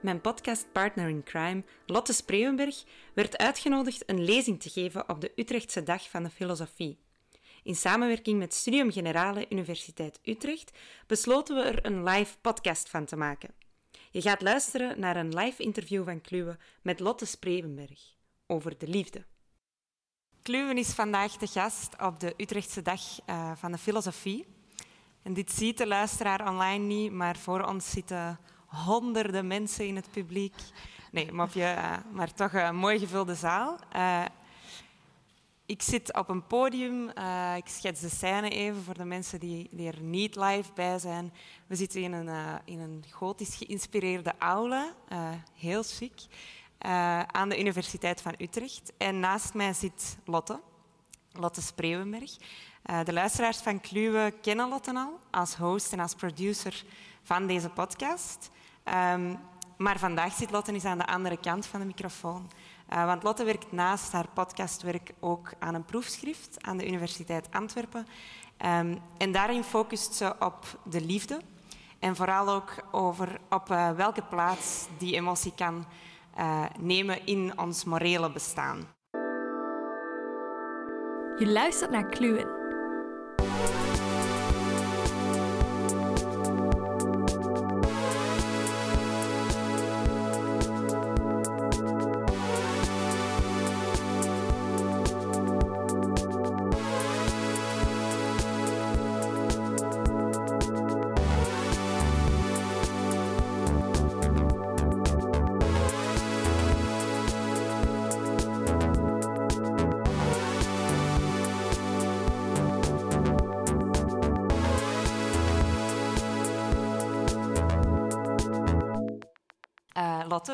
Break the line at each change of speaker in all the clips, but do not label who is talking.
Mijn podcastpartner in crime, Lotte Spreeuwenberg, werd uitgenodigd een lezing te geven op de Utrechtse Dag van de Filosofie. In samenwerking met Studium Generale Universiteit Utrecht besloten we er een live podcast van te maken. Je gaat luisteren naar een live interview van Kluwe met Lotte Spreeuwenberg over de liefde. Kluwen is vandaag de gast op de Utrechtse Dag uh, van de Filosofie. En dit ziet de luisteraar online niet, maar voor ons zitten honderden mensen in het publiek. Nee, mopje, uh, maar toch een mooi gevulde zaal. Uh, ik zit op een podium. Uh, ik schets de scène even voor de mensen die, er niet live bij zijn. We zitten in een, in een gotisch geïnspireerde aula. Heel chic. aan de Universiteit van Utrecht. En naast mij zit Lotte. Lotte Spreeuwenberg. de luisteraars van Kluwe kennen Lotte al als host en als producer van deze podcast. Um, maar vandaag zit Lotte eens aan de andere kant van de microfoon. Uh, want Lotte werkt naast haar podcastwerk ook aan een proefschrift aan de Universiteit Antwerpen. Um, en daarin focust ze op de liefde. En vooral ook over op uh, welke plaats die emotie kan uh, nemen in ons morele bestaan.
Je luistert naar Kluwen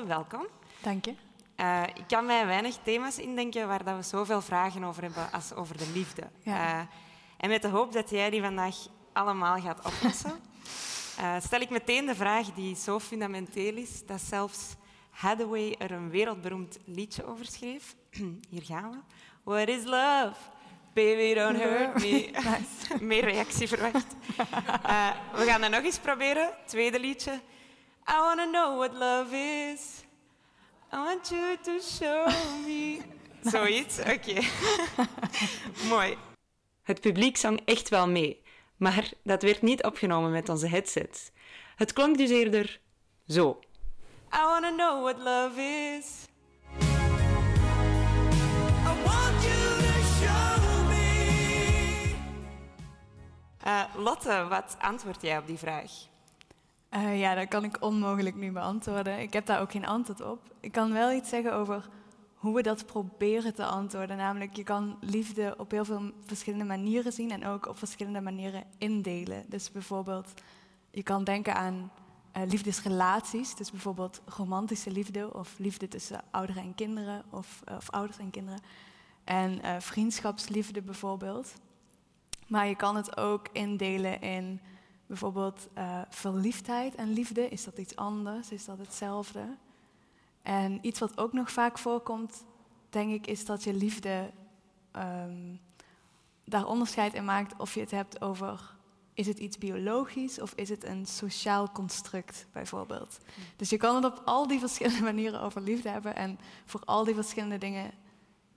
Welkom.
Dank je.
Uh, ik kan mij weinig thema's indenken waar dat we zoveel vragen over hebben als over de liefde. Ja. Uh, en met de hoop dat jij die vandaag allemaal gaat oplossen, uh, stel ik meteen de vraag die zo fundamenteel is dat zelfs Hathaway er een wereldberoemd liedje over schreef. Hier gaan we. What is love? Baby, don't hurt me. nice. Meer reactie verwacht. we gaan dat nog eens proberen. Tweede liedje. I want to know what love is. I want you to show me. Zoiets? Oké. Okay. Mooi. Het publiek zong echt wel mee, maar dat werd niet opgenomen met onze headsets. Het klonk dus eerder zo. I want to know what love is. Uh, Lotte, wat antwoord jij op die vraag?
Uh, ja, dat kan ik onmogelijk nu beantwoorden. Ik heb daar ook geen antwoord op. Ik kan wel iets zeggen over hoe we dat proberen te antwoorden. Namelijk, je kan liefde op heel veel verschillende manieren zien en ook op verschillende manieren indelen. Dus bijvoorbeeld, je kan denken aan uh, liefdesrelaties. Dus bijvoorbeeld romantische liefde of liefde tussen ouderen en kinderen of, uh, of ouders en kinderen. En vriendschapsliefde bijvoorbeeld. Maar je kan het ook indelen in Bijvoorbeeld uh, verliefdheid en liefde, is dat iets anders? Is dat hetzelfde? En iets wat ook nog vaak voorkomt, denk ik, is dat je liefde um, daar onderscheid in maakt of je het hebt over is het iets biologisch of is het een sociaal construct bijvoorbeeld. Dus je kan het op al die verschillende manieren over liefde hebben en voor al die verschillende dingen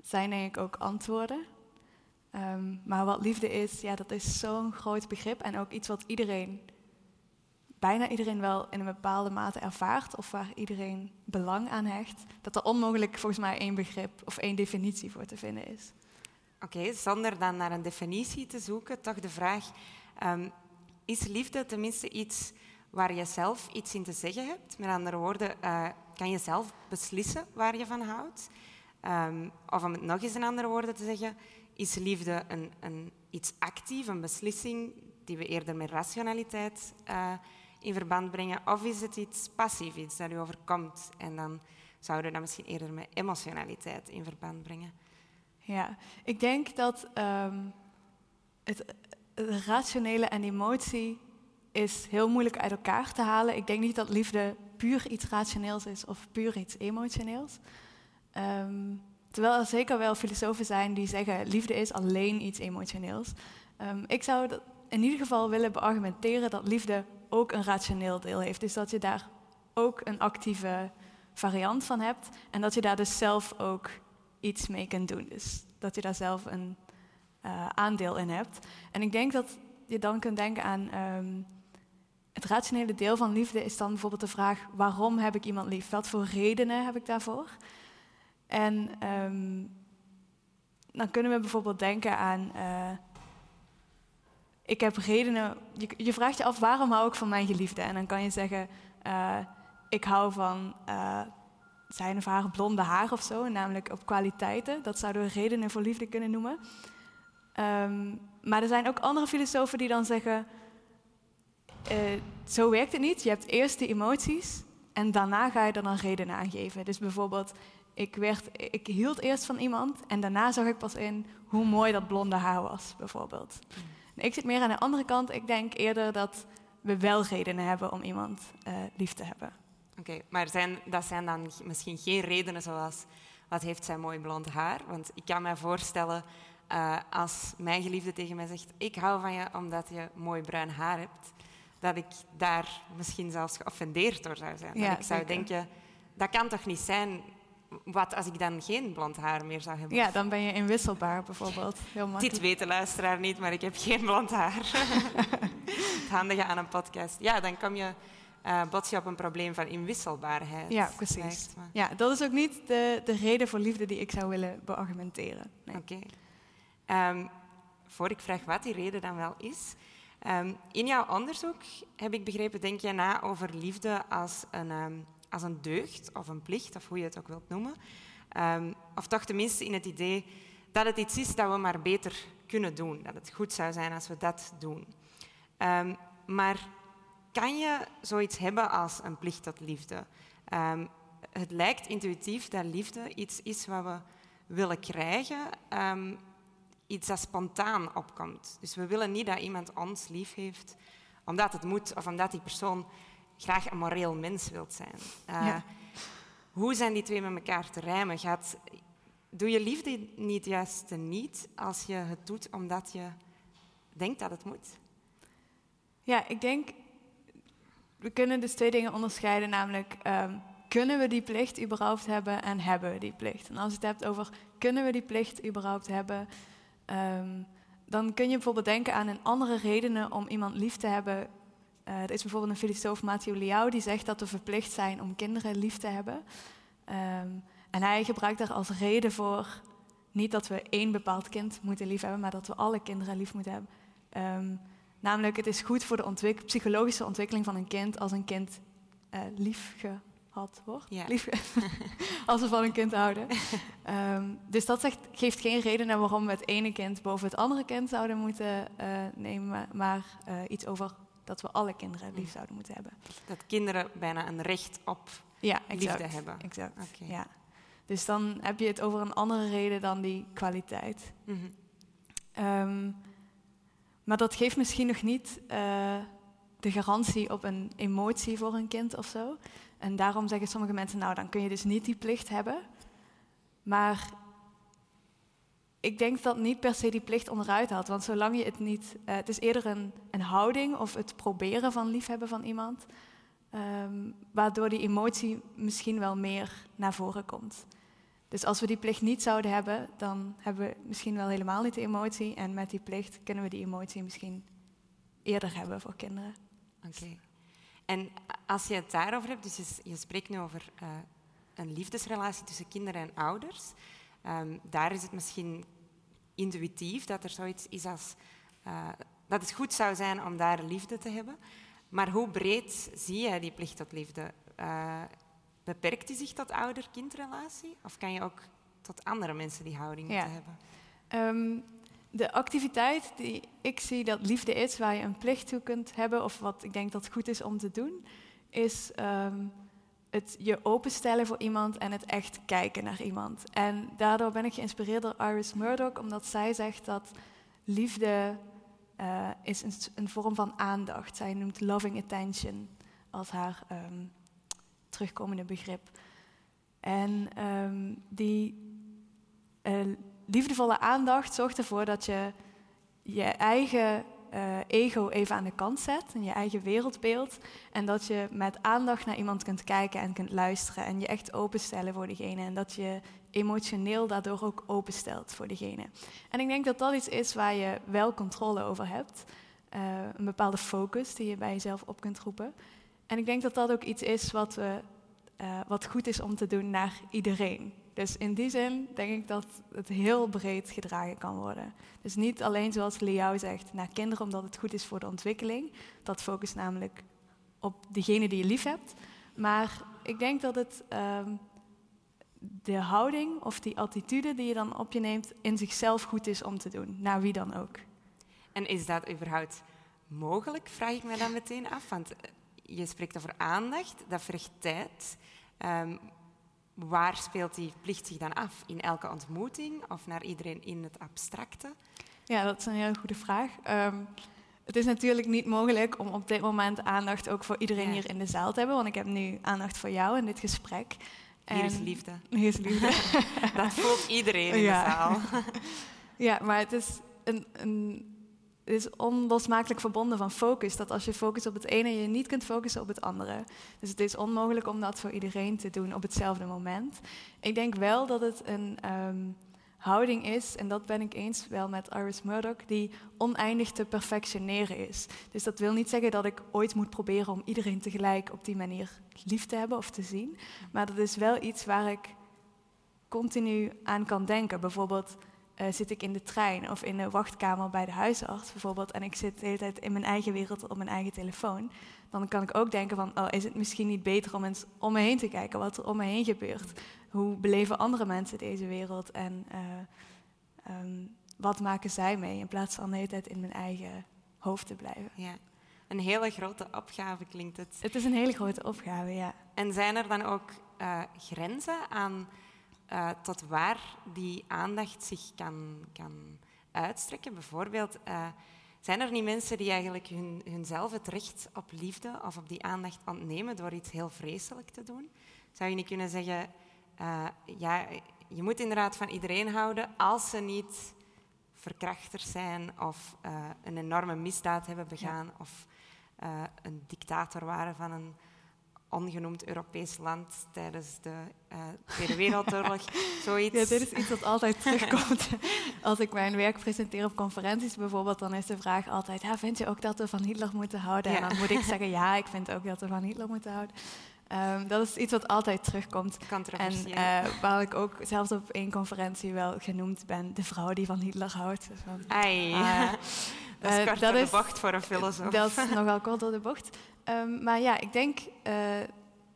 zijn denk ik ook antwoorden. Um, maar wat liefde is, ja, dat is zo'n groot begrip en ook iets wat iedereen, bijna iedereen wel in een bepaalde mate ervaart of waar iedereen belang aan hecht, dat er onmogelijk volgens mij één begrip of één definitie voor te vinden is.
Oké, zonder dan naar een definitie te zoeken, toch de vraag, um, is liefde tenminste iets waar je zelf iets in te zeggen hebt? Met andere woorden, uh, kan je zelf beslissen waar je van houdt? Um, of om het nog eens in andere woorden te zeggen, is liefde een, een, iets actief, een beslissing die we eerder met rationaliteit uh, in verband brengen? Of is het iets passief, iets dat u overkomt en dan zouden we dat misschien eerder met emotionaliteit in verband brengen?
Ja, ik denk dat um, het, rationele en emotie is heel moeilijk uit elkaar te halen. Ik denk niet dat liefde puur iets rationeels is of puur iets emotioneels. Um, Terwijl er zeker wel filosofen zijn die zeggen liefde is alleen iets emotioneels. Um, ik zou in ieder geval willen beargumenteren dat liefde ook een rationeel deel heeft. Dus dat je daar ook een actieve variant van hebt. En dat je daar dus zelf ook iets mee kunt doen. Dus dat je daar zelf een uh, aandeel in hebt. En ik denk dat je dan kunt denken aan um, het rationele deel van liefde is dan bijvoorbeeld de vraag: waarom heb ik iemand lief? Wat voor redenen heb ik daarvoor? En um, dan kunnen we bijvoorbeeld denken aan. Uh, ik heb redenen. Je, je, vraagt je af waarom hou ik van mijn geliefde? En dan kan je zeggen: uh, ik hou van uh, zijn of haar blonde haar of zo, namelijk op kwaliteiten. Dat zouden we redenen voor liefde kunnen noemen. Um, maar er zijn ook andere filosofen die dan zeggen: zo werkt het niet. Je hebt eerst de emoties en daarna ga je er dan redenen aan geven. Dus bijvoorbeeld, ik, werd, ik hield eerst van iemand en daarna zag ik pas in hoe mooi dat blonde haar was, bijvoorbeeld. Mm. Ik zit meer aan de andere kant. Ik denk eerder dat we wel redenen hebben om iemand uh, lief te hebben.
Oké, maar zijn, dat zijn dan misschien geen redenen zoals wat heeft zij mooi blond haar? Want ik kan me voorstellen uh, als mijn geliefde tegen mij zegt: Ik hou van je omdat je mooi bruin haar hebt, dat ik daar misschien zelfs geoffendeerd door zou zijn. dat ik zou denken: Dat kan toch niet zijn? Wat als ik dan geen blond haar meer zou hebben?
Ja, dan ben je inwisselbaar bijvoorbeeld. Heel
Dit weet de luisteraar niet, maar ik heb geen blond haar. het handige aan een podcast. Ja, dan kom je uh, bots je op een probleem van inwisselbaarheid.
Ja, precies. Ja, dat is ook niet de, de reden voor liefde die ik zou willen beargumenteren.
Nee. Oké. Ehm, voor ik vraag wat die reden dan wel is. Um, in jouw onderzoek heb ik begrepen, denk je na over liefde als een, um, als een deugd of een plicht, of hoe je het ook wilt noemen. of toch tenminste in het idee dat het iets is dat we maar beter kunnen doen. Dat het goed zou zijn als we dat doen. maar kan je zoiets hebben als een plicht tot liefde? het lijkt intuïtief dat liefde iets is wat we willen krijgen, iets dat spontaan opkomt. Dus we willen niet dat iemand ons lief heeft omdat het moet of omdat die persoon graag een moreel mens wilt zijn. Uh, Hoe zijn die twee met elkaar te rijmen? Gaat, doe je liefde niet juist niet als je het doet omdat je denkt dat het moet?
Ja, ik denk, we kunnen dus twee dingen onderscheiden, namelijk um, kunnen we die plicht überhaupt hebben en hebben we die plicht? En als je het hebt over kunnen we die plicht überhaupt hebben, Um, dan kun je bijvoorbeeld denken aan een andere redenen om iemand lief te hebben. Uh, er is bijvoorbeeld een filosoof, Mathieu Liao, die zegt dat we verplicht zijn om kinderen lief te hebben. Um, en hij gebruikt daar als reden voor niet dat we één bepaald kind moeten lief hebben, maar dat we alle kinderen lief moeten hebben. Um, namelijk, het is goed voor de ontwik psychologische ontwikkeling van een kind als een kind uh, lief had wordt. Ja. Lief, als we van een kind houden. um, dus dat zegt, geeft geen reden waarom we het ene kind boven het andere kind zouden moeten uh, nemen, maar uh, iets over dat we alle kinderen lief zouden moeten hebben.
Dat kinderen bijna een recht op ja, exact, liefde hebben.
Exact. Okay. Ja. Dus dan heb je het over een andere reden dan die kwaliteit. Mm -hmm. um, maar dat geeft misschien nog niet uh, de garantie op een emotie voor een kind of zo. En daarom zeggen sommige mensen, nou dan kun je dus niet die plicht hebben. Maar ik denk dat niet per se die plicht onderuit had. Want zolang je het niet. Uh, het is eerder een, een, houding of het proberen van liefhebben van iemand. Um, waardoor die emotie misschien wel meer naar voren komt. Dus als we die plicht niet zouden hebben, dan hebben we misschien wel helemaal niet de emotie. En met die plicht kunnen we die emotie misschien eerder hebben voor kinderen.
Oké. En als je het daarover hebt, dus je, spreekt nu over uh, een liefdesrelatie tussen kinderen en ouders. Um, daar is het misschien intuïtief dat er zoiets is als uh, dat het goed zou zijn om daar liefde te hebben. Maar hoe breed zie je die plicht tot liefde? Uh, beperkt die zich tot ouder-kindrelatie? Of kan je ook tot andere mensen die houding ja. hebben?
Um, de activiteit die ik zie dat liefde is, waar je een plicht toe kunt hebben, of wat ik denk dat goed is om te doen, is um, het je openstellen voor iemand en het echt kijken naar iemand. En daardoor ben ik geïnspireerd door Iris Murdoch, omdat zij zegt dat liefde uh, is een, een, vorm van aandacht. Zij noemt loving attention als haar um, terugkomende begrip. En um, die uh, liefdevolle aandacht zorgt ervoor dat je je eigen eh, ego even aan de kant zet en je eigen wereldbeeld. En dat je met aandacht naar iemand kunt kijken en kunt luisteren en je echt openstellen voor diegene. En dat je emotioneel daardoor ook openstelt voor diegene. En ik denk dat dat iets is waar je wel controle over hebt. Eh, een bepaalde focus die je bij jezelf op kunt roepen. En ik denk dat dat ook iets is wat, eh, wat goed is om te doen naar iedereen. Dus in die zin denk ik dat het heel breed gedragen kan worden. Dus niet alleen zoals Liao zegt, naar kinderen omdat het goed is voor de ontwikkeling. Dat focust namelijk op diegene die je lief hebt. Maar ik denk dat het ehm, de houding of die attitude die je dan op je neemt in zichzelf goed is om te doen, naar wie dan ook.
En is dat überhaupt mogelijk, vraag ik me dan meteen af. Want je spreekt over aandacht, dat vergt tijd. Um, waar speelt die plicht zich dan af? In elke ontmoeting of naar iedereen in het abstracte?
Ja, dat is een heel goede vraag. Um, het is natuurlijk niet mogelijk om op dit moment aandacht ook voor iedereen hier in de zaal te hebben, want ik heb nu aandacht voor jou in dit gesprek.
Hier is liefde.
Hier is liefde.
dat voelt iedereen in de zaal.
ja, maar het is een, een is onlosmakelijk verbonden van focus. Dat als je focust op het ene, je niet kunt focussen op het andere. Dus het is onmogelijk om dat voor iedereen te doen op hetzelfde moment. Ik denk wel dat het een ehm, houding is, en dat ben ik eens wel met Iris Murdoch, die oneindig te perfectioneren is. Dus dat wil niet zeggen dat ik ooit moet proberen om iedereen tegelijk op die manier lief te hebben of te zien. Maar dat is wel iets waar ik continu aan kan denken. Bijvoorbeeld uh, zit ik in de trein of in de wachtkamer bij de huisarts bijvoorbeeld en ik zit de hele tijd in mijn eigen wereld op mijn eigen telefoon, dan kan ik ook denken van, oh, is het misschien niet beter om eens om me heen te kijken wat er om me heen gebeurt? Hoe beleven andere mensen deze wereld en uh, um, wat maken zij mee in plaats van de hele tijd in mijn eigen hoofd te blijven?
Ja. Een hele grote opgave klinkt het.
Het is een hele grote opgave, ja.
En zijn er dan ook uh, grenzen aan uh, tot waar die aandacht zich kan, kan uitstrekken. Bijvoorbeeld, uh, zijn er niet mensen die eigenlijk hun, hunzelf het recht op liefde of op die aandacht ontnemen door iets heel vreselijk te doen? Zou je niet kunnen zeggen, uh, ja, je moet inderdaad van iedereen houden als ze niet verkrachters zijn of een enorme misdaad hebben begaan of een dictator waren van een ongenoemd Europees land tijdens de uh, Tweede Wereldoorlog. Zoiets.
Ja, dit is iets dat altijd terugkomt. Als ik mijn werk presenteer op conferenties bijvoorbeeld, dan is de vraag altijd: ja, vind je ook dat we van Hitler moeten houden? En dan moet ik zeggen: ja, ik vind ook dat we van Hitler moeten houden. Um, dat is iets wat altijd terugkomt. En uh, waar ik ook zelfs op één conferentie wel genoemd ben, de vrouw die van Hitler houdt. Dus
van, Ai. Uh, dat is kort uh, de bocht voor een filosoof.
Dat is nogal kort door de bocht. Um, maar ja, ik denk uh,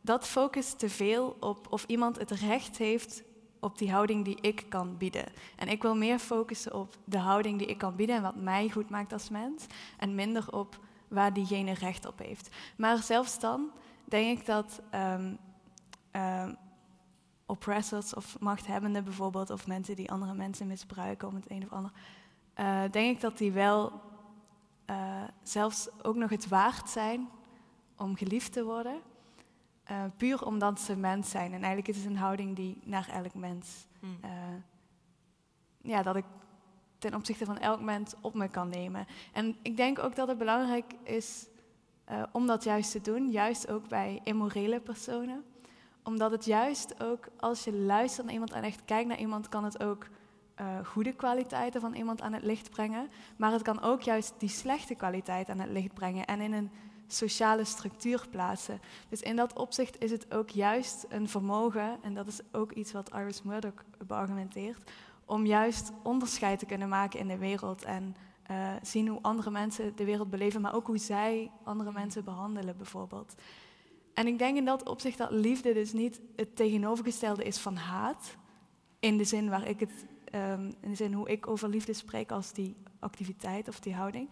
dat focust te veel op of iemand het recht heeft op die houding die ik kan bieden. En ik wil meer focussen op de houding die ik kan bieden en wat mij goed maakt als mens. En minder op waar diegene recht op heeft. Maar zelfs dan denk ik dat um, um, oppressors of machthebbenden bijvoorbeeld, of mensen die andere mensen misbruiken om het een of ander, uh, denk ik dat die wel uh, zelfs ook nog het waard zijn om geliefd te worden. Uh, puur omdat ze mens zijn. En eigenlijk is het een houding die naar elk mens. Mm. Uh, ja, dat ik ten opzichte van elk mens op me kan nemen. En ik denk ook dat het belangrijk is om dat juist te doen, juist ook bij immorele personen. Omdat het juist ook, als je luistert naar iemand en echt kijkt naar iemand, kan het ook goede kwaliteiten van iemand aan het licht brengen. Maar het kan ook juist die slechte kwaliteit aan het licht brengen. En in een sociale structuur plaatsen. Dus in dat opzicht is het ook juist een vermogen, en dat is ook iets wat Iris Murdoch beargumenteert, om juist onderscheid te kunnen maken in de wereld en uh, zien hoe andere mensen de wereld beleven, maar ook hoe zij andere mensen behandelen bijvoorbeeld. En ik denk in dat opzicht dat liefde dus niet het tegenovergestelde is van haat, in de zin waar ik het, um, in de zin hoe ik over liefde spreek als die activiteit of die houding.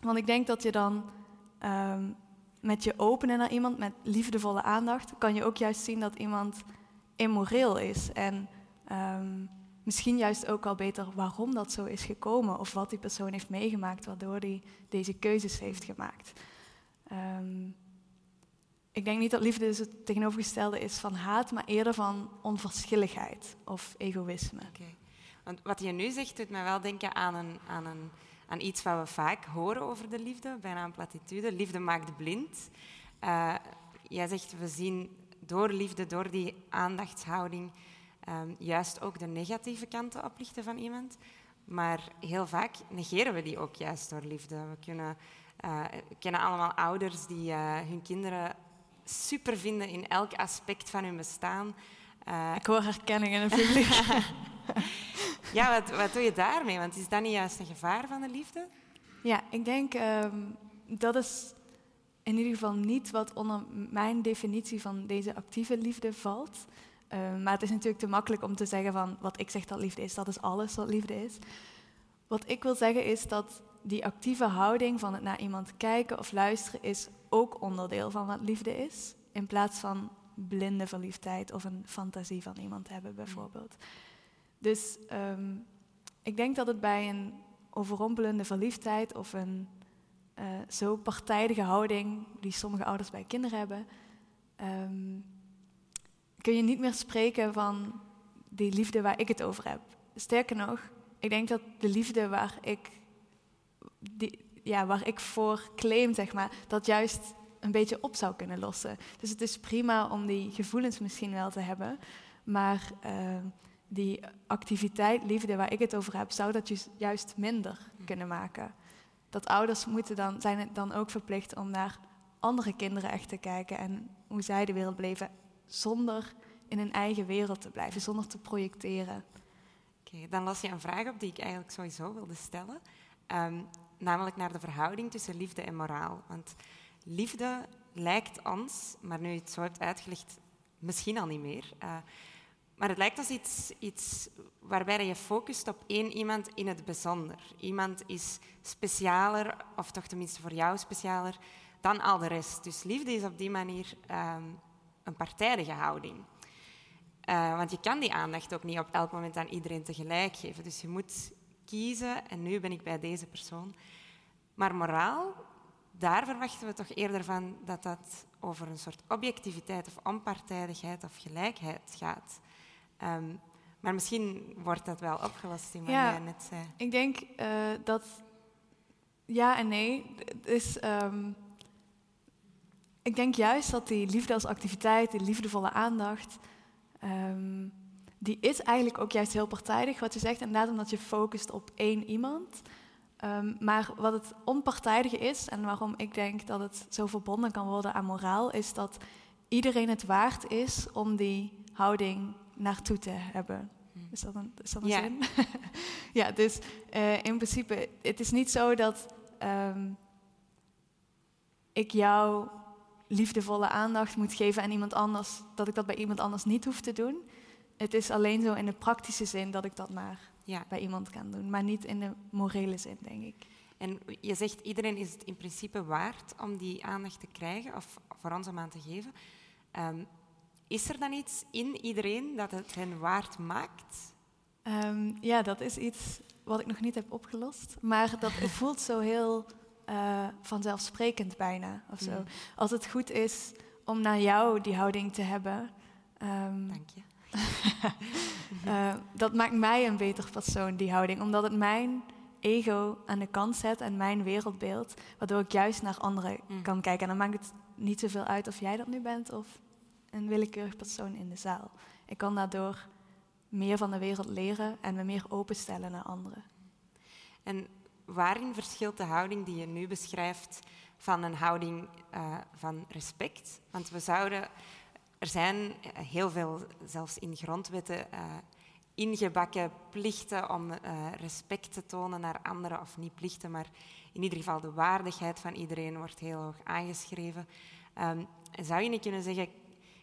Want ik denk dat je dan um, met je openen naar iemand, met liefdevolle aandacht, kan je ook juist zien dat iemand immoreel is. En um, misschien juist ook al beter waarom dat zo is gekomen of wat die persoon heeft meegemaakt waardoor hij deze keuzes heeft gemaakt. Um, ik denk niet dat liefde dus het tegenovergestelde is van haat, maar eerder van onverschilligheid of egoïsme.
Want wat je nu zegt doet me wel denken aan een, aan een aan iets wat we vaak horen over de liefde, bijna een platitude. Liefde maakt blind. Uh, jij zegt, we zien door liefde, door die aandachtshouding, um, juist ook de negatieve kanten oplichten van iemand. Maar heel vaak negeren we die ook juist door liefde. We, kunnen, uh, kennen allemaal ouders die uh, hun kinderen super vinden in elk aspect van hun bestaan.
Uh, ik hoor herkenning in het publiek.
ja, wat, wat doe je daarmee? Want is dat niet juist een gevaar van de liefde?
Ja, ik denk um, dat is in ieder geval niet wat onder mijn definitie van deze actieve liefde valt. Uh, maar het is natuurlijk te makkelijk om te zeggen van wat ik zeg dat liefde is, dat is alles wat liefde is. Wat ik wil zeggen is dat die actieve houding van het naar iemand kijken of luisteren is ook onderdeel van wat liefde is. In plaats van blinde verliefdheid of een fantasie van iemand hebben bijvoorbeeld. Dus um, ik denk dat het bij een overrompelende verliefdheid of een uh, zo partijdige houding die sommige ouders bij kinderen hebben, um, kun je niet meer spreken van die liefde waar ik het over heb. Sterker nog, ik denk dat de liefde waar ik, die, ja, waar ik voor claim, zeg maar, dat juist een beetje op zou kunnen lossen. Dus het is prima om die gevoelens misschien wel te hebben, maar uh, die activiteit, liefde waar ik het over heb, zou dat juist minder kunnen maken. Dat ouders moeten dan, zijn dan ook verplicht om naar andere kinderen echt te kijken en hoe zij de wereld beleven, zonder in hun eigen wereld te blijven, zonder te projecteren.
Dan las je een vraag op die ik eigenlijk sowieso wilde stellen. Um, namelijk naar de verhouding tussen liefde en moraal. Want liefde lijkt ons, maar nu je het zo hebt uitgelegd, misschien al niet meer. Uh, maar het lijkt als iets, iets waarbij je focust op één iemand in het bijzonder. Iemand is specialer, of toch tenminste voor jou specialer, dan al de rest. Dus liefde is op die manier um, een partijdige houding. Uh, want je kan die aandacht ook niet op elk moment aan iedereen tegelijk geven. Dus je moet kiezen en nu ben ik bij deze persoon. Maar moraal, daar verwachten we toch eerder van dat dat over een soort objectiviteit of onpartijdigheid of gelijkheid gaat. Um, maar misschien wordt dat wel opgelost in wat ja, jij net zei.
Ik denk uh, dat ja en nee. Is, um, ik denk juist dat die liefde als activiteit, die liefdevolle aandacht, um, die is eigenlijk ook juist heel partijdig. Wat je zegt, inderdaad omdat je focust op één iemand. Um, maar wat het onpartijdige is en waarom ik denk dat het zo verbonden kan worden aan moraal, is dat iedereen het waard is om die houding naartoe te hebben. Hmm. Is dat een, is dat een ja. zin? ja, dus uh, in principe, het is niet zo dat um, ik jou liefdevolle aandacht moet geven aan iemand anders, dat ik dat bij iemand anders niet hoef te doen. Het is alleen zo in de praktische zin dat ik dat maar ja. bij iemand kan doen, maar niet in de morele zin, denk ik.
En je zegt iedereen is het in principe waard om die aandacht te krijgen of voor ons om aan te geven. Um, is er dan iets in iedereen dat het hen waard maakt?
Um, ja, dat is iets wat ik nog niet heb opgelost. Maar dat voelt zo heel uh, vanzelfsprekend bijna. Of zo. Mm. Als het goed is om naar jou die houding te hebben.
Um, Dank je.
uh, dat maakt mij een beter persoon, die houding. Omdat het mijn ego aan de kant zet en mijn wereldbeeld. Waardoor ik juist naar anderen mm. kan kijken. En dan maakt het niet zoveel uit of jij dat nu bent of een willekeurig persoon in de zaal. Ik kan daardoor meer van de wereld leren en me meer openstellen naar anderen.
En waarin verschilt de houding die je nu beschrijft van een houding uh, van respect? Want we zouden, er zijn heel veel, zelfs in grondwetten, uh, ingebakken plichten om uh, respect te tonen naar anderen, of niet plichten, maar in ieder geval de waardigheid van iedereen wordt heel hoog aangeschreven. Um, zou je niet kunnen zeggen,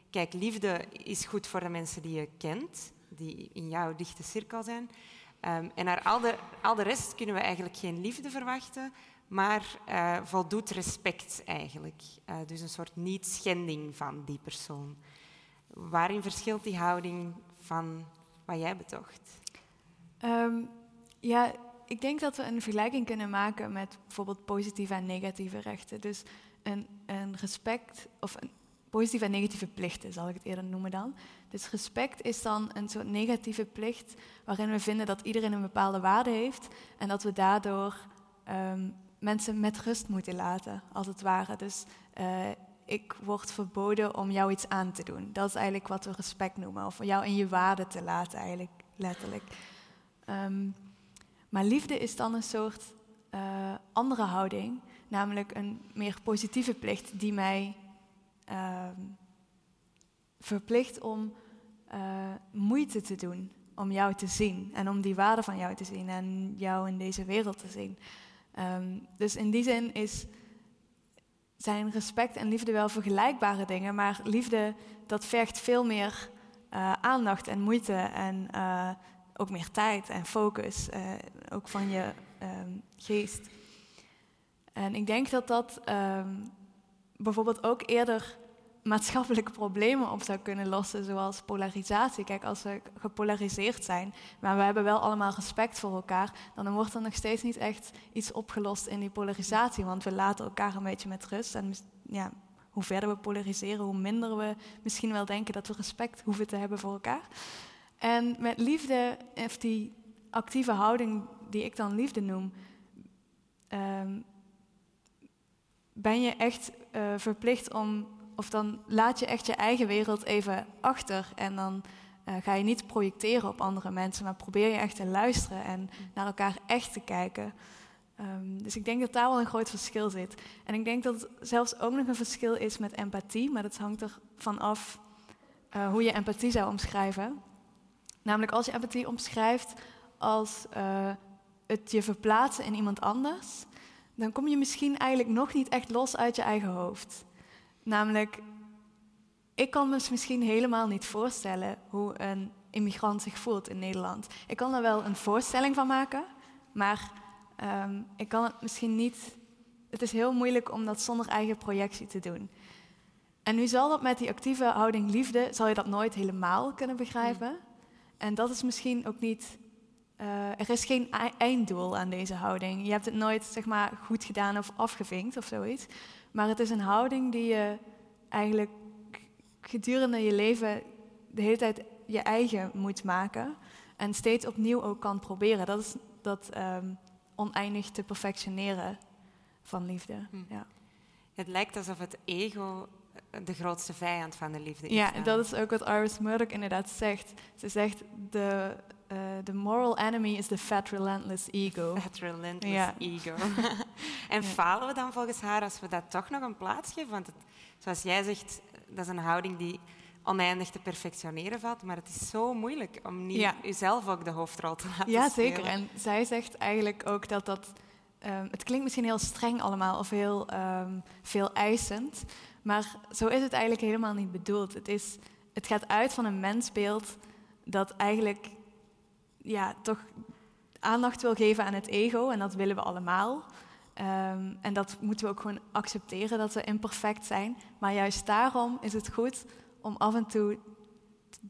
kijk, liefde is goed voor de mensen die je kent, die in jouw dichte cirkel zijn. Um, en naar al de, al de rest kunnen we eigenlijk geen liefde verwachten, maar uh, voldoet respect eigenlijk. Uh, dus een soort niet-schending van die persoon. Waarin verschilt die houding van wat jij betocht?
Um, ja, ik denk dat we een vergelijking kunnen maken met bijvoorbeeld positieve en negatieve rechten. Dus een, een respect of een positieve en negatieve plichten, zal ik het eerder noemen dan. Dus respect is dan een soort negatieve plicht waarin we vinden dat iedereen een bepaalde waarde heeft en dat we daardoor ehm, mensen met rust moeten laten, als het ware. Dus uh, ik word verboden om jou iets aan te doen. Dat is eigenlijk wat we respect noemen. Of jou in je waarde te laten, eigenlijk letterlijk. Um, maar liefde is dan een soort uh, andere houding, namelijk een meer positieve plicht die mij uh, verplicht om uh, moeite te doen om jou te zien en om die waarde van jou te zien en jou in deze wereld te zien. Um, dus in die zin is, zijn respect en liefde wel vergelijkbare dingen, maar liefde dat vergt veel meer uh, aandacht en moeite en uh, ook meer tijd en focus, ook van je um, geest. En ik denk dat dat bijvoorbeeld ook eerder maatschappelijke problemen op zou kunnen lossen, zoals polarisatie. Kijk, als we gepolariseerd zijn, maar we hebben wel allemaal respect voor elkaar, dan wordt er nog steeds niet echt iets opgelost in die polarisatie, want we laten elkaar een beetje met rust. En ja, hoe verder we polariseren, hoe minder we misschien wel denken dat we respect hoeven te hebben voor elkaar. En met liefde, of die actieve houding die ik dan liefde noem, um, ben je echt uh, verplicht om of dan laat je echt je eigen wereld even achter en dan uh, ga je niet projecteren op andere mensen, maar probeer je echt te luisteren en naar elkaar echt te kijken. Um, dus ik denk dat daar wel een groot verschil zit. En ik denk dat het zelfs ook nog een verschil is met empathie, maar dat hangt ervan af uh, hoe je empathie zou omschrijven. Namelijk als je empathie omschrijft als het je verplaatsen in iemand anders, dan kom je misschien eigenlijk nog niet echt los uit je eigen hoofd. Namelijk, ik kan me misschien helemaal niet voorstellen hoe een immigrant zich voelt in Nederland. Ik kan er wel een voorstelling van maken, maar um, ik kan het misschien niet. Het is heel moeilijk om dat zonder eigen projectie te doen. En nu zal dat met die actieve houding liefde, zal je dat nooit helemaal kunnen begrijpen. Mm. En dat is misschien ook niet. Uh, er is geen einddoel aan deze houding. Je hebt het nooit zeg maar, goed gedaan of afgevinkt of zoiets. Maar het is een houding die je eigenlijk gedurende je leven de hele tijd je eigen moet maken. En steeds opnieuw ook kan proberen. Dat is dat um, oneindig te perfectioneren van liefde.
Hm. Ja. Het lijkt alsof het ego de grootste vijand van de liefde is.
Ja, dat is ook wat Iris Murdoch inderdaad zegt. Ze zegt, de uh, moral enemy is the fat relentless ego.
Fat relentless ja. ego. en falen we dan volgens haar als we dat toch nog een plaats geven? Want het, zoals jij zegt, dat is een houding die oneindig te perfectioneren valt, maar het is zo moeilijk om niet ja. jezelf ook de hoofdrol te laten
ja,
spelen.
Ja, zeker. En zij zegt eigenlijk ook dat dat... Um, het klinkt misschien heel streng allemaal of heel um, veel eisend, maar zo is het eigenlijk helemaal niet bedoeld. Het, is, het gaat uit van een mensbeeld dat eigenlijk ja, toch aandacht wil geven aan het ego. En dat willen we allemaal. Um, en dat moeten we ook gewoon accepteren dat we imperfect zijn. Maar juist daarom is het goed om af en toe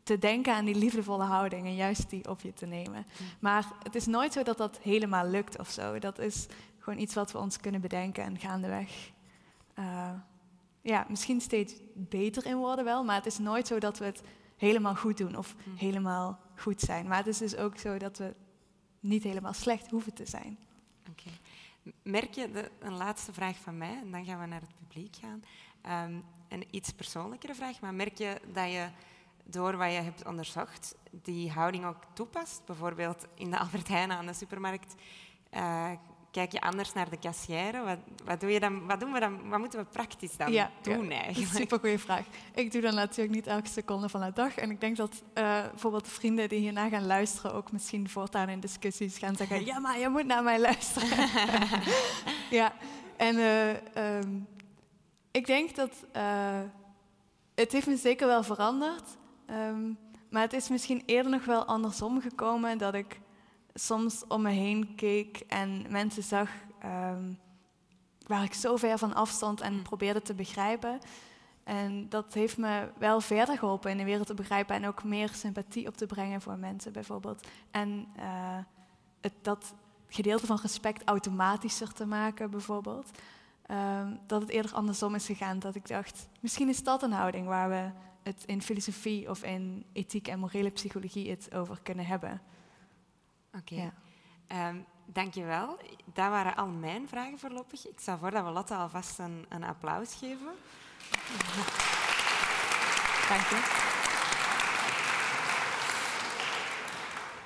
te denken aan die liefdevolle houding en juist die op je te nemen. Maar het is nooit zo dat dat helemaal lukt of zo. Dat is gewoon iets wat we ons kunnen bedenken en gaandeweg. Uh, ja, misschien steeds beter in worden wel, maar het is nooit zo dat we het helemaal goed doen of hm. helemaal goed zijn. Maar het is dus ook zo dat we niet helemaal slecht hoeven te zijn.
Oké. Merk je, de, een laatste vraag van mij, en dan gaan we naar het publiek gaan. Um, een iets persoonlijkere vraag, maar merk je dat je door wat je hebt onderzocht, die houding ook toepast? Bijvoorbeeld in de Albert Heijn aan de supermarkt uh, kijk je anders naar de kassière? Wat, wat, doe je dan, wat doen we dan? Wat moeten we praktisch dan
ja,
doen ja, eigenlijk?
Super goede vraag. Ik doe dan natuurlijk niet elke seconde van de dag. En ik denk dat uh, bijvoorbeeld de vrienden die hierna gaan luisteren ook misschien voortaan in discussies gaan zeggen: ja, maar je moet naar mij luisteren. ja, en uh, um, ik denk dat uh, het heeft me zeker wel veranderd. Um, maar het is misschien eerder nog wel andersom gekomen dat ik soms om me heen keek en mensen zag um, waar ik zo ver van afstond en mm. probeerde te begrijpen. En dat heeft me wel verder geholpen in de wereld te begrijpen en ook meer sympathie op te brengen voor mensen bijvoorbeeld. En uh, het, dat gedeelte van respect automatischer te maken bijvoorbeeld. Um, dat het eerder andersom is gegaan. Dat ik dacht, misschien is dat een houding waar we het in filosofie of in ethiek en morele psychologie het over kunnen hebben.
Oké. Okay. Ja. Um, dankjewel. Dat waren al mijn vragen voorlopig. Ik stel voor dat we Lotte alvast een, een applaus geven. Dank je.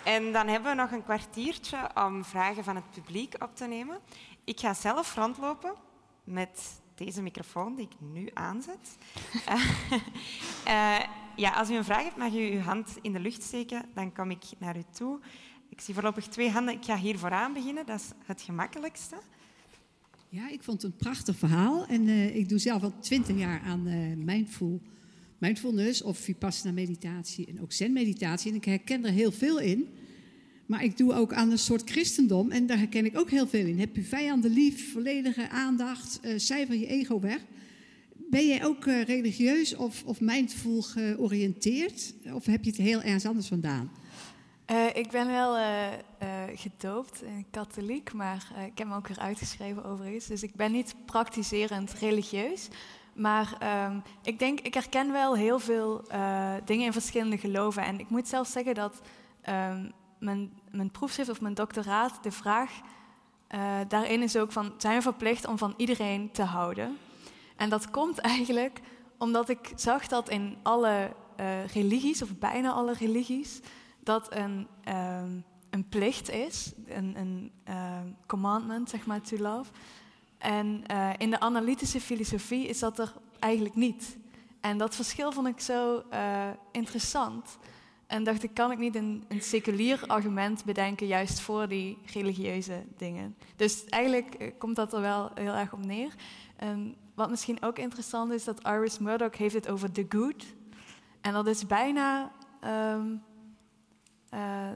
En dan hebben we nog een kwartiertje om vragen van het publiek op te nemen. Ik ga zelf rondlopen met deze microfoon die ik nu aanzet. uh, ja, als u een vraag hebt, mag u uw hand in de lucht steken. Dan kom ik naar u toe. Ik zie voorlopig twee handen. Ik ga hier vooraan beginnen. Dat is het gemakkelijkste.
Ja, ik vond het een prachtig verhaal. En uh, ik doe zelf al twintig jaar aan uh, mindful, mindfulness of vipassana meditatie en ook zen meditatie. En ik herken er heel veel in. Maar ik doe ook aan een soort christendom en daar herken ik ook heel veel in. Heb je vijanden lief, volledige aandacht, uh, cijfer je ego weg. Ben jij ook religieus of, of mindful georiënteerd? Of heb je het heel ergens anders vandaan?
Uh, ik ben wel gedoopt, katholiek, maar ik heb me ook weer uitgeschreven overigens. Dus ik ben niet praktiserend religieus. Maar um, ik denk, ik herken wel heel veel dingen in verschillende geloven. En ik moet zelfs zeggen dat um, mijn, mijn proefschrift of mijn doctoraat, de vraag daarin is ook van, zijn we verplicht om van iedereen te houden? En dat komt eigenlijk omdat ik zag dat in alle religies, of bijna alle religies, dat een, uh, een plicht is, een, een commandment, zeg maar, to love. En in de analytische filosofie is dat er eigenlijk niet. En dat verschil vond ik zo interessant. En dacht ik, kan ik niet een, een, seculier argument bedenken juist voor die religieuze dingen? Dus eigenlijk eh, komt dat er wel heel erg op neer. En wat misschien ook interessant is, dat Iris Murdoch heeft het over the good. En dat is bijna, uh,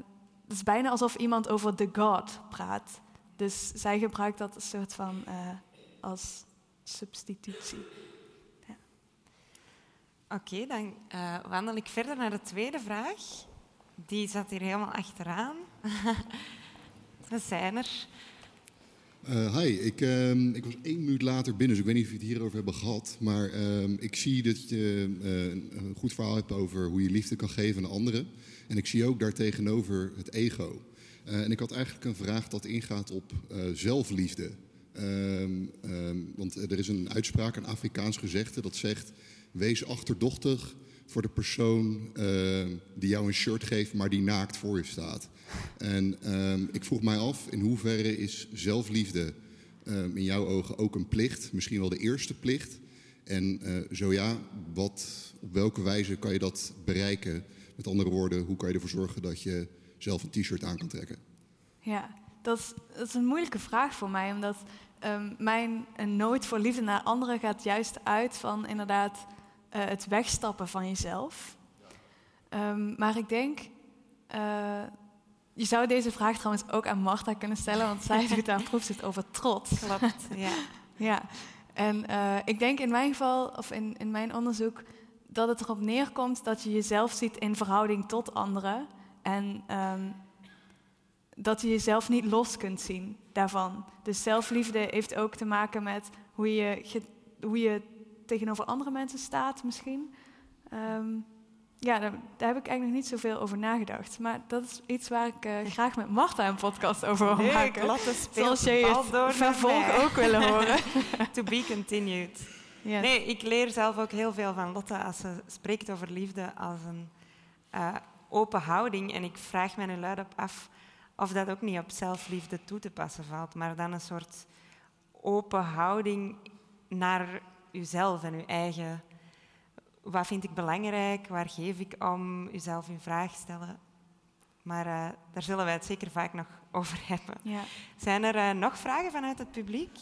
dat is bijna alsof iemand over the God praat. Dus zij gebruikt dat een soort van uh, als substitutie.
Oké, dan uh, wandel ik verder naar de tweede vraag. Die zat hier helemaal achteraan. Ze zijn er.
Uh, hi, ik, uh, ik, was één minuut later binnen, dus ik weet niet of we het hierover hebben gehad. Maar ehm, ik zie dat je uh, een goed verhaal hebt over hoe je liefde kan geven aan anderen. En ik zie ook daartegenover het ego. en ik had eigenlijk een vraag dat ingaat op zelfliefde. Ehm, want er is een uitspraak, een Afrikaans gezegde, dat zegt Wees achterdochtig voor de persoon uh, die jou een shirt geeft, maar die naakt voor je staat. En ik vroeg mij af, in hoeverre is zelfliefde in jouw ogen ook een plicht? Misschien wel de eerste plicht. En uh, zo ja, wat, op welke wijze kan je dat bereiken? Met andere woorden, hoe kan je ervoor zorgen dat je zelf een t-shirt aan kan trekken?
Ja, dat is, dat is een moeilijke vraag voor mij, omdat um, mijn nooit voor liefde naar anderen gaat juist uit van inderdaad uh, het wegstappen van jezelf. Um, maar ik denk, uh, je zou deze vraag trouwens ook aan Marta kunnen stellen, want zij doet daar proefzit over trots.
Klopt, ja.
ja. En uh, ik denk in mijn geval, of in, in mijn onderzoek, dat het erop neerkomt dat je jezelf ziet in verhouding tot anderen. En um, dat je jezelf niet los kunt zien daarvan. Dus zelfliefde heeft ook te maken met hoe je, hoe je tegenover andere mensen staat misschien. Um, ja, daar, daar, heb ik eigenlijk nog niet zoveel over nagedacht. Maar dat is iets waar ik uh, graag met Marta een podcast over wil maken.
Lotte
Zoals jij het vervolg ook willen horen.
to be continued. Nee, ik leer zelf ook heel veel van Lotte als ze spreekt over liefde als een uh, open houding. En ik vraag me nu luid op af of dat ook niet op zelfliefde toe te passen valt. Maar dan een soort open houding naar uzelf en uw eigen. Wat vind ik belangrijk? Waar geef ik om? Uzelf in vraag stellen. Maar uh, daar zullen wij het zeker vaak nog over hebben.
Ja.
Zijn er uh, nog vragen vanuit het publiek?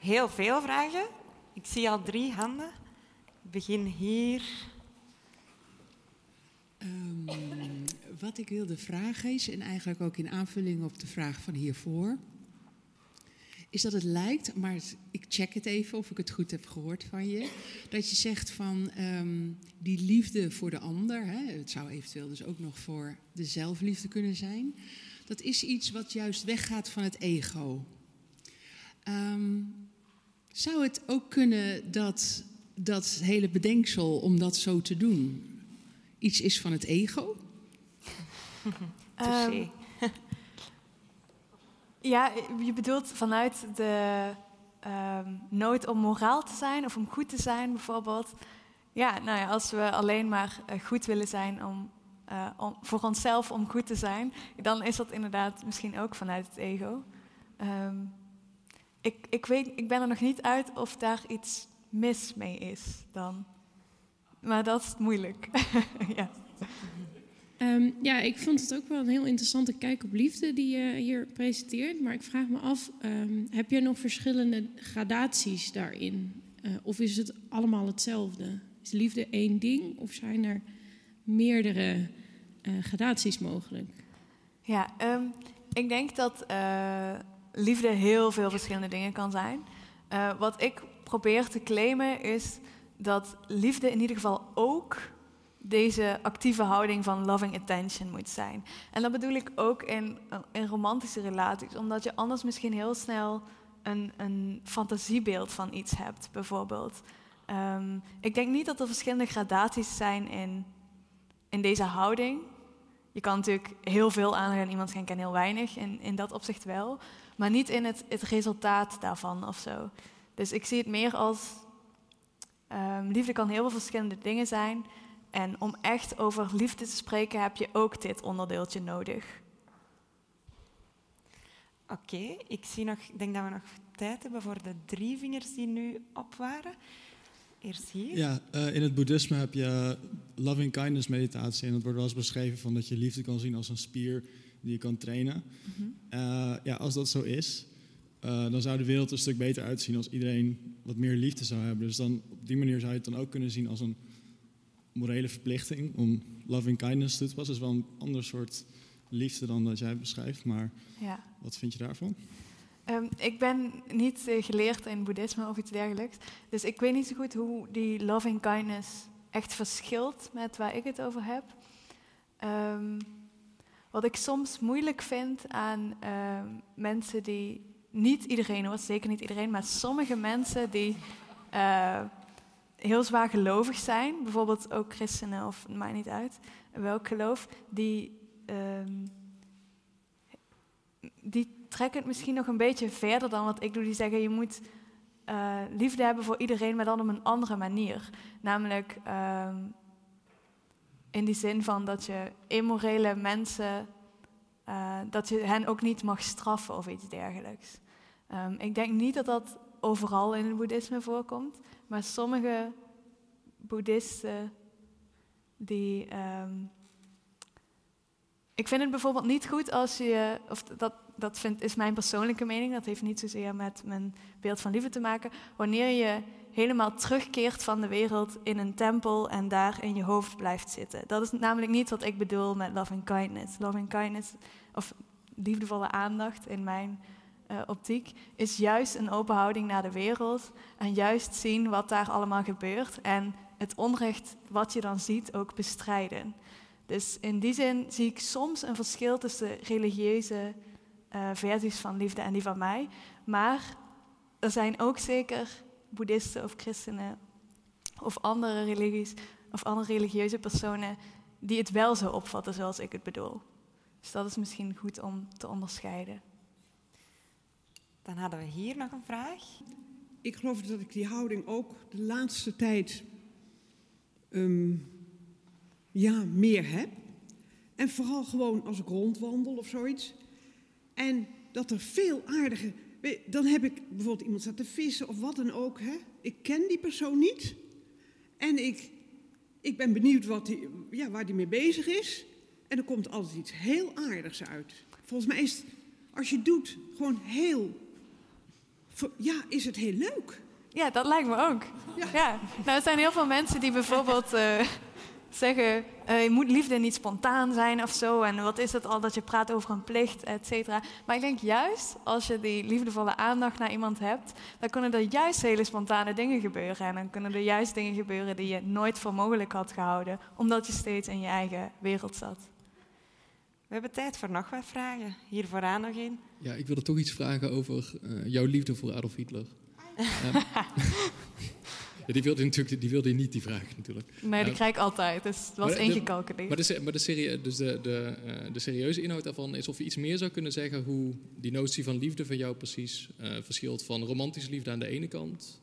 Heel veel vragen. Ik zie al drie handen. Ik begin hier.
Um, wat ik wilde vragen is, en eigenlijk ook in aanvulling op de vraag van hiervoor is dat het lijkt, maar ik check het even of ik het goed heb gehoord van je, dat je zegt van um, die liefde voor de ander, hè, het zou eventueel dus ook nog voor de zelfliefde kunnen zijn, dat is iets wat juist weggaat van het ego. Um, zou het ook kunnen dat dat hele bedenksel om dat zo te doen iets is van het ego?
Um,
Ja, je bedoelt vanuit de ehm, nood om moraal te zijn of om goed te zijn bijvoorbeeld. Ja, nou ja, als we alleen maar eh, goed willen zijn om, eh, om, voor onszelf om goed te zijn, dan is dat inderdaad misschien ook vanuit het ego. Ehm, ik, ik, weet, ik ben er nog niet uit of daar iets mis mee is dan. Maar dat is moeilijk. ja.
Um, ja, ik vond het ook wel een heel interessante kijk op liefde die je hier presenteert. Maar ik vraag me af, um, heb je nog verschillende gradaties daarin? Uh, of is het allemaal hetzelfde? Is liefde één ding of zijn er meerdere uh, gradaties mogelijk?
Ja, um, ik denk dat uh, liefde heel veel verschillende dingen kan zijn. wat ik probeer te claimen is dat liefde in ieder geval ook deze actieve houding van loving attention moet zijn. En dat bedoel ik ook in, in romantische relaties, omdat je anders misschien heel snel een, een fantasiebeeld van iets hebt, bijvoorbeeld. Um, ik denk niet dat er verschillende gradaties zijn in, in deze houding. Je kan natuurlijk heel veel aandacht aan iemand schenken en heel weinig, in, in dat opzicht wel. Maar niet in het, het resultaat daarvan of zo. Dus ik zie het meer als... Um, liefde kan heel veel verschillende dingen zijn. En om echt over liefde te spreken heb je ook dit onderdeeltje nodig.
Oké, ik zie nog, denk dat we nog tijd hebben voor de drie vingers die nu op waren. Eerst hier.
Ja, uh, in het boeddhisme heb je loving kindness meditatie. En dat wordt wel eens beschreven van dat je liefde kan zien als een spier die je kan trainen. Mm -hmm. uh, ja, als dat zo is, uh, dan zou de wereld een stuk beter uitzien als iedereen wat meer liefde zou hebben. Dus dan, op die manier zou je het dan ook kunnen zien als een morele verplichting om loving kindness toe te passen. Dat is wel een ander soort liefde dan dat jij beschrijft. Maar ja. wat vind je daarvan?
Um, ik ben niet uh, geleerd in boeddhisme of iets dergelijks. Dus ik weet niet zo goed hoe die loving kindness echt verschilt met waar ik het over heb. Um, wat ik soms moeilijk vind aan uh, mensen die, niet iedereen hoor, zeker niet iedereen, maar sommige mensen die uh, heel zwaar gelovig zijn, bijvoorbeeld ook christenen of maakt niet uit welk geloof, die, die trekken het misschien nog een beetje verder dan wat ik doe. Die zeggen je moet uh, liefde hebben voor iedereen, maar dan op een andere manier. Namelijk um, in die zin van dat je immorele mensen, uh, dat je hen ook niet mag straffen of iets dergelijks. Um, ik denk niet dat dat overal in het boeddhisme voorkomt. Maar sommige boeddhisten die. Um, ik vind het bijvoorbeeld niet goed als je, of dat, dat vind, is mijn persoonlijke mening, dat heeft niet zozeer met mijn beeld van liefde te maken, wanneer je helemaal terugkeert van de wereld in een tempel en daar in je hoofd blijft zitten. Dat is namelijk niet wat ik bedoel met love and kindness. Love and kindness, of liefdevolle aandacht in mijn uh, optiek, is juist een open houding naar de wereld en juist zien wat daar allemaal gebeurt en het onrecht wat je dan ziet ook bestrijden. Dus in die zin zie ik soms een verschil tussen religieuze uh, versies van liefde en die van mij. Maar er zijn ook zeker boeddhisten of christenen of andere religies of andere religieuze personen die het wel zo opvatten zoals ik het bedoel. Dus dat is misschien goed om te onderscheiden.
Dan hadden we hier nog een vraag.
Ik geloof dat ik die houding ook de laatste tijd um, ja, meer heb. En vooral gewoon als ik rondwandel of zoiets. En dat er veel aardige. Dan heb ik bijvoorbeeld iemand staat te vissen of wat dan ook. Hè? Ik ken die persoon niet. En ik, ik ben benieuwd wat die, ja, waar die mee bezig is. En er komt altijd iets heel aardigs uit. Volgens mij is het, als je het doet, gewoon heel ja, is het heel leuk.
Ja, dat lijkt me ook. Ja. ja. Nou, er zijn heel veel mensen die bijvoorbeeld uh, zeggen... Uh, je moet liefde niet spontaan zijn of zo. En wat is het al dat je praat over een plicht, et cetera. Maar ik denk juist, als je die liefdevolle aandacht naar iemand hebt... dan kunnen er juist hele spontane dingen gebeuren. En dan kunnen er juist dingen gebeuren die je nooit voor mogelijk had gehouden... omdat je steeds in je eigen wereld zat.
We hebben tijd voor nog wat vragen. Hier vooraan nog één.
Ja, ik wilde toch iets vragen over uh, jouw liefde voor Adolf Hitler. um, die wilde, natuurlijk, die wilde niet, die vraag natuurlijk.
Nee, die krijg ik altijd. Dus het was
maar
ingecalculeerd.
Maar, de, maar de, serie, dus de, de, eh, de serieuze inhoud daarvan is of je iets meer zou kunnen zeggen hoe die notie van liefde van jou precies eh, verschilt van romantische liefde aan de ene kant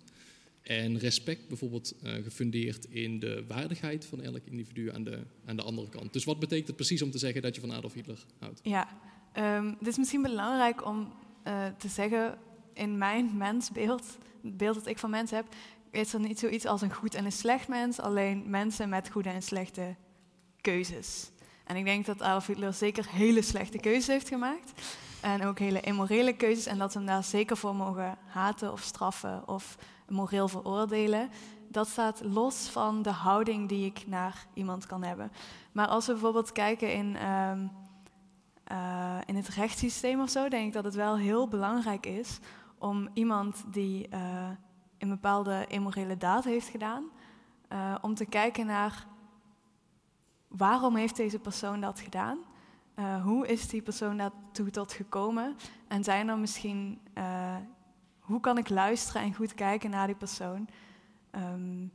en respect bijvoorbeeld eh, gefundeerd in de waardigheid van elk individu aan de, aan de andere kant. Dus wat betekent het precies om te zeggen dat je van Adolf Hitler houdt?
Ja, ehm, het is misschien belangrijk om te zeggen, in mijn mensbeeld, het beeld dat ik van mensen heb, is er niet zoiets als een goed en een slecht mens, alleen mensen met goede en slechte keuzes. En ik denk dat Adolf Hitler zeker hele slechte keuzes heeft gemaakt. En ook hele immorele keuzes. En dat we hem daar zeker voor mogen haten of straffen of moreel veroordelen. Dat staat los van de houding die ik naar iemand kan hebben. Maar als we bijvoorbeeld kijken in, ehm, eh, in het rechtssysteem of zo, denk ik dat het wel heel belangrijk is om iemand die eh, een bepaalde immorele daad heeft gedaan, eh, om te kijken naar waarom heeft deze persoon dat gedaan? Eh, hoe is die persoon daartoe tot gekomen? En zijn er misschien, eh, hoe kan ik luisteren en goed kijken naar die persoon? Ehm,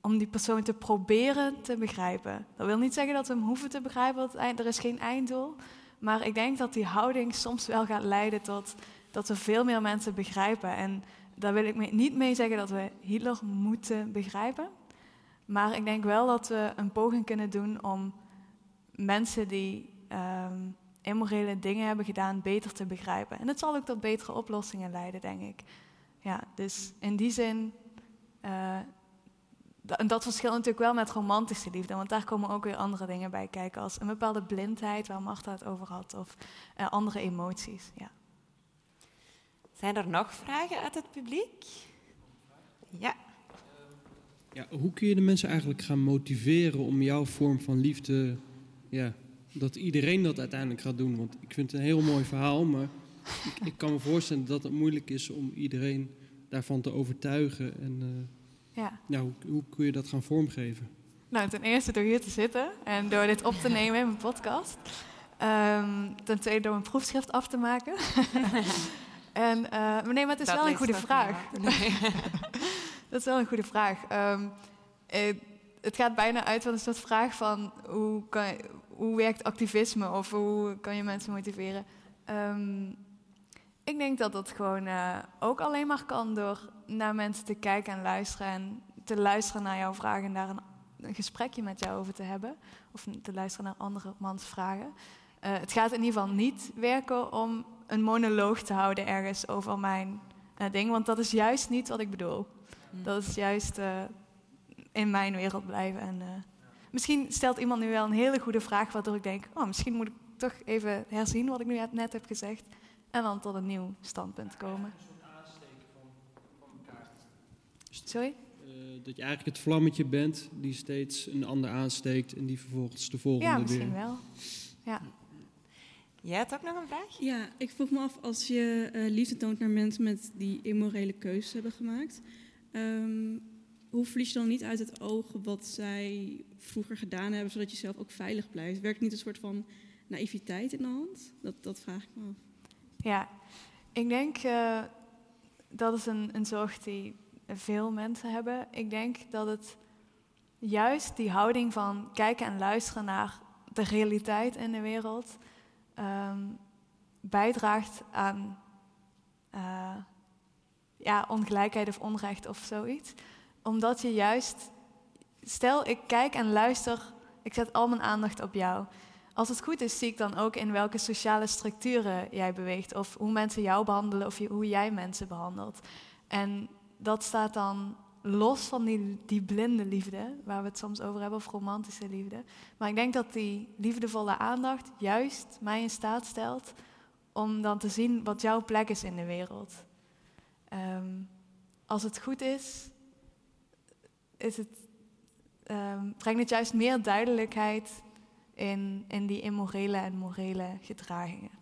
om die persoon te proberen te begrijpen. Dat wil niet zeggen dat we hem hoeven te begrijpen, er is geen einddoel. Maar ik denk dat die houding soms wel gaat leiden tot dat we veel meer mensen begrijpen. En daar wil ik niet mee zeggen dat we Hitler moeten begrijpen. Maar ik denk wel dat we een poging kunnen doen om mensen die ehm, immorele dingen hebben gedaan beter te begrijpen. En het zal ook tot betere oplossingen leiden, denk ik. Ja, dus in die zin. da- en dat verschilt natuurlijk wel met romantische liefde, want daar komen ook weer andere dingen bij kijken, als een bepaalde blindheid waar Marta het over had, of eh, andere emoties. Ja.
Zijn er nog vragen uit het publiek? Ja.
Ja, hoe kun je de mensen eigenlijk gaan motiveren om jouw vorm van liefde, ja, dat iedereen dat uiteindelijk gaat doen? Want ik vind het een heel mooi verhaal, maar ik, ik kan me voorstellen dat het moeilijk is om iedereen daarvan te overtuigen. En eh,
ja.
ja, hoe, hoe kun je dat gaan vormgeven?
Nou, ten eerste door hier te zitten en door dit op te nemen in mijn podcast. Ehm, ten tweede door mijn proefschrift af te maken. en, eh, maar nee, maar het is
Dat
wel een goede vraag.
hoor.
dat is wel een goede vraag. Ehm, eh, het gaat bijna uit van een soort vraag van hoe, kan hoe werkt activisme of hoe kan je mensen motiveren. Ehm, ik denk dat dat gewoon eh, ook alleen maar kan door naar mensen te kijken en luisteren en te luisteren naar jouw vragen en daar een, een gesprekje met jou over te hebben of te luisteren naar andere mans vragen. Het gaat in ieder geval niet werken om een monoloog te houden ergens over mijn eh, ding, want dat is juist niet wat ik bedoel. Dat is juist eh, in mijn wereld blijven. En, eh, misschien stelt iemand nu wel een hele goede vraag, waardoor ik denk, oh, misschien moet ik toch even herzien wat ik nu net heb gezegd. En dan tot een nieuw standpunt komen. Sorry?
Eh, dat je eigenlijk het vlammetje bent die steeds een ander aansteekt en die vervolgens de volgende
Ja,
weer.
misschien wel. Ja.
Jij had ook nog een vraag?
Ja, ik vroeg me af als je eh, liefde toont naar mensen met die immorele keuzes hebben gemaakt. ehm, hoe verlies je dan niet uit het oog wat zij vroeger gedaan hebben, zodat je zelf ook veilig blijft? Werkt niet een soort van naïviteit in de hand? Dat, dat vraag ik me af.
Ja, ik denk eh, dat is een, een zorg die veel mensen hebben. Ik denk dat het juist die houding van kijken en luisteren naar de realiteit in de wereld ehm, bijdraagt aan eh, ja, ongelijkheid of onrecht of zoiets. Omdat je juist, stel ik kijk en luister, ik zet al mijn aandacht op jou. Als het goed is, zie ik dan ook in welke sociale structuren jij beweegt. Of hoe mensen jou behandelen of hoe jij mensen behandelt. En dat staat dan los van die, die blinde liefde, waar we het soms over hebben, of romantische liefde. Maar ik denk dat die liefdevolle aandacht juist mij in staat stelt om dan te zien wat jouw plek is in de wereld. Ehm, als het goed is, is het, ehm, brengt het juist meer duidelijkheid in, in die immorele en morele gedragingen.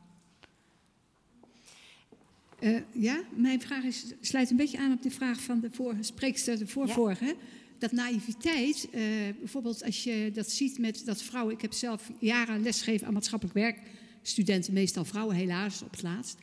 Eh, ja, mijn vraag is, sluit een beetje aan op de vraag van de vorige spreekster, de voorvorige. Dat naïviteit, eh, bijvoorbeeld als je dat ziet met dat vrouwen... Ik heb zelf jaren lesgegeven aan maatschappelijk werk. Studenten, meestal vrouwen helaas, op het laatst.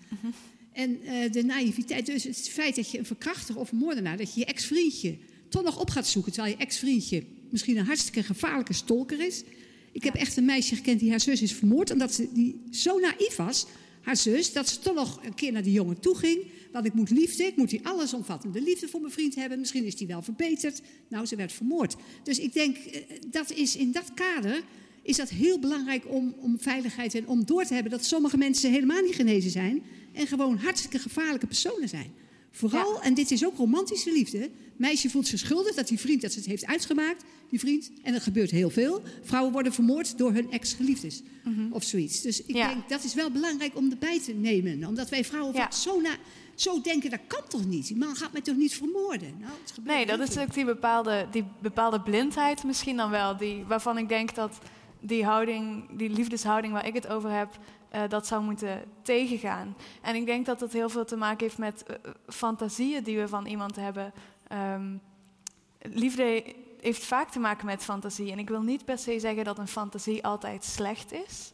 En eh, de naïviteit, dus het feit dat je een verkrachter of een moordenaar... dat je je ex-vriendje toch nog op gaat zoeken... terwijl je ex-vriendje misschien een hartstikke gevaarlijke stalker is. Ik heb echt een meisje gekend die haar zus is vermoord... omdat ze die zo naïef was, haar zus... dat ze toch nog een keer naar die jongen toe ging... want ik moet liefde, ik moet die allesomvattende liefde voor mijn vriend hebben... misschien is die wel verbeterd. Nou, ze werd vermoord. Dus ik denk, eh, dat is in dat kader is dat heel belangrijk om, om veiligheid en om door te hebben dat sommige mensen helemaal niet genezen zijn en gewoon hartstikke gevaarlijke personen zijn. Vooral, en dit is ook romantische liefde. Meisje voelt zich schuldig dat die vriend dat ze het heeft uitgemaakt, die vriend. En dat gebeurt heel veel. Vrouwen worden vermoord door hun ex-geliefdes
Mhm.
of zoiets. Dus ik
Ja.
denk dat is wel belangrijk om erbij te nemen. Omdat wij vrouwen
Ja.
zo, na, zo denken, dat kan toch niet? Die man gaat mij toch niet vermoorden? Nou, het gebeurt
Nee, dat is ook die bepaalde, die bepaalde blindheid misschien dan wel. Die, waarvan ik denk dat die houding, die liefdeshouding waar ik het over heb, eh, dat zou moeten tegengaan. En ik denk dat dat heel veel te maken heeft met eh, fantasieën die we van iemand hebben. Ehm, liefde heeft vaak te maken met fantasie. En ik wil niet per se zeggen dat een fantasie altijd slecht is.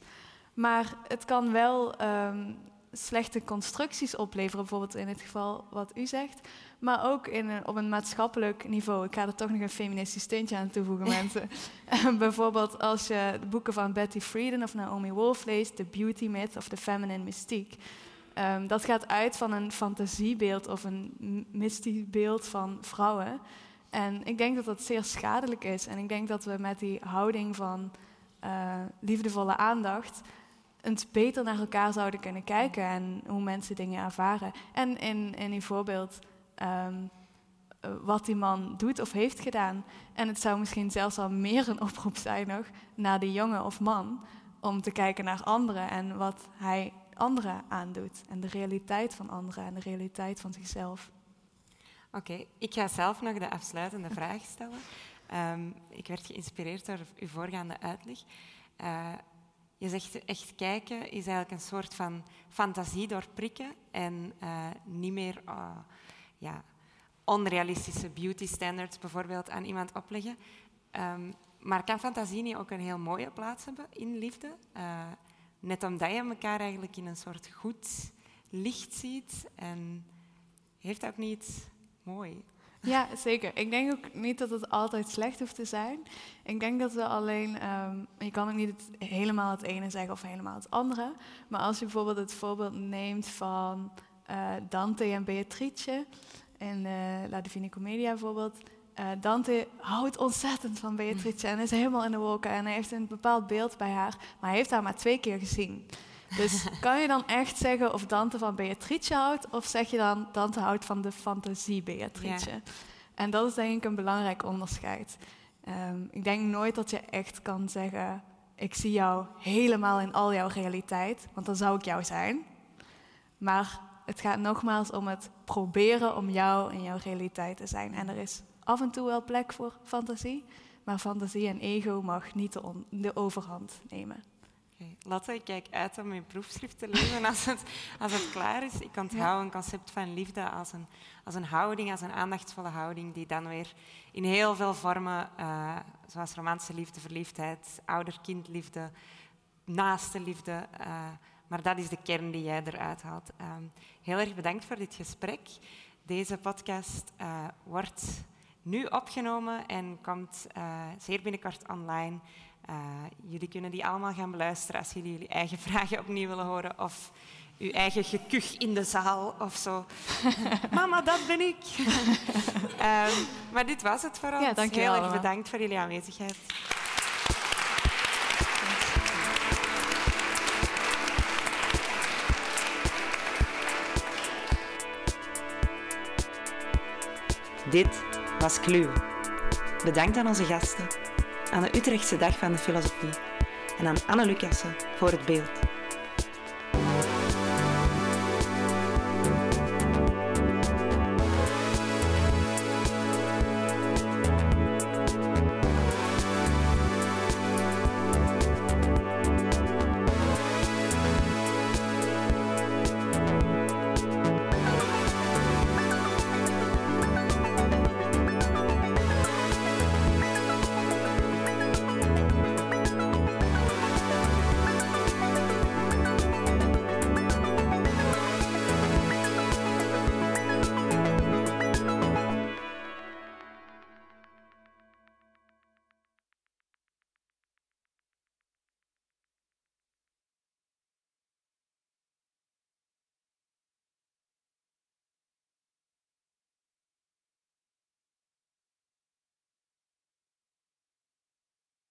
Maar het kan wel ehm, slechte constructies opleveren, bijvoorbeeld in het geval wat u zegt. Maar ook in een, op een maatschappelijk niveau. Ik ga er toch nog een feministisch steentje aan toevoegen, mensen. Eh, bijvoorbeeld als je de boeken van Betty Friedan of Naomi Wolf leest, The Beauty Myth of The Feminine Mystique. Ehm, dat gaat uit van een fantasiebeeld of een m- mystiebeeld van vrouwen. En ik denk dat dat zeer schadelijk is. En ik denk dat we met die houding van eh, liefdevolle aandacht eens beter naar elkaar zouden kunnen kijken en hoe mensen dingen ervaren. En in, in uw voorbeeld, ehm, eh, wat die man doet of heeft gedaan. En het zou misschien zelfs al meer een oproep zijn nog naar die jongen of man om te kijken naar anderen en wat hij anderen aandoet. En de realiteit van anderen en de realiteit van zichzelf.
Oké, ik ga zelf nog de afsluitende vraag stellen. Ehm, ik werd geïnspireerd door uw voorgaande uitleg. Eh, je zegt echt kijken is eigenlijk een soort van fantasie doorprikken en eh, niet meer eh, ja, onrealistische beauty standards bijvoorbeeld aan iemand opleggen. Ehm, maar kan fantasie niet ook een heel mooie plaats hebben in liefde? Eh, net omdat je elkaar eigenlijk in een soort goed licht ziet en heeft dat niet mooi?
Ja, zeker. Ik denk ook niet dat het altijd slecht hoeft te zijn. Ik denk dat we alleen, ehm, je kan ook niet helemaal het ene zeggen of helemaal het andere. Maar als je bijvoorbeeld het voorbeeld neemt van Dante en Beatrice in eh, La Divina Commedia bijvoorbeeld. Eh, Dante houdt ontzettend van Beatrice en is helemaal in de wolken. En hij heeft een bepaald beeld bij haar, maar hij heeft haar maar twee keer gezien. Dus kan je dan echt zeggen of Dante van Beatrice houdt, of zeg je dan Dante houdt van de fantasie Beatrice?
Ja.
En dat is denk ik een belangrijk onderscheid. Ehm, ik denk nooit dat je echt kan zeggen: Ik zie jou helemaal in al jouw realiteit, want dan zou ik jou zijn. Maar het gaat nogmaals om het proberen om jou in jouw realiteit te zijn. En er is af en toe wel plek voor fantasie, maar fantasie en ego mag niet de, on- de overhand nemen.
Oké, Lotte, ik kijk uit om je proefschrift te lezen als het, als het klaar is. Ik onthoud een concept van liefde als een, als een houding, als een aandachtsvolle houding, die dan weer in heel veel vormen, eh, zoals romantische liefde, verliefdheid, ouder-kindliefde, naaste liefde, eh, maar dat is de kern die jij eruit haalt. Ehm, heel erg bedankt voor dit gesprek. Deze podcast eh, wordt nu opgenomen en komt eh, zeer binnenkort online. Eh, jullie kunnen die allemaal gaan beluisteren als jullie jullie eigen vragen opnieuw willen horen of uw eigen gekuch in de zaal of zo. Mama, dat ben ik. Ehm, maar dit was het voor ons.
Ja,
Heel erg bedankt voor jullie aanwezigheid. Dit was Kluwe. Bedankt aan onze gasten, aan de Utrechtse Dag van de Filosofie en aan Anne Lucassen voor het beeld.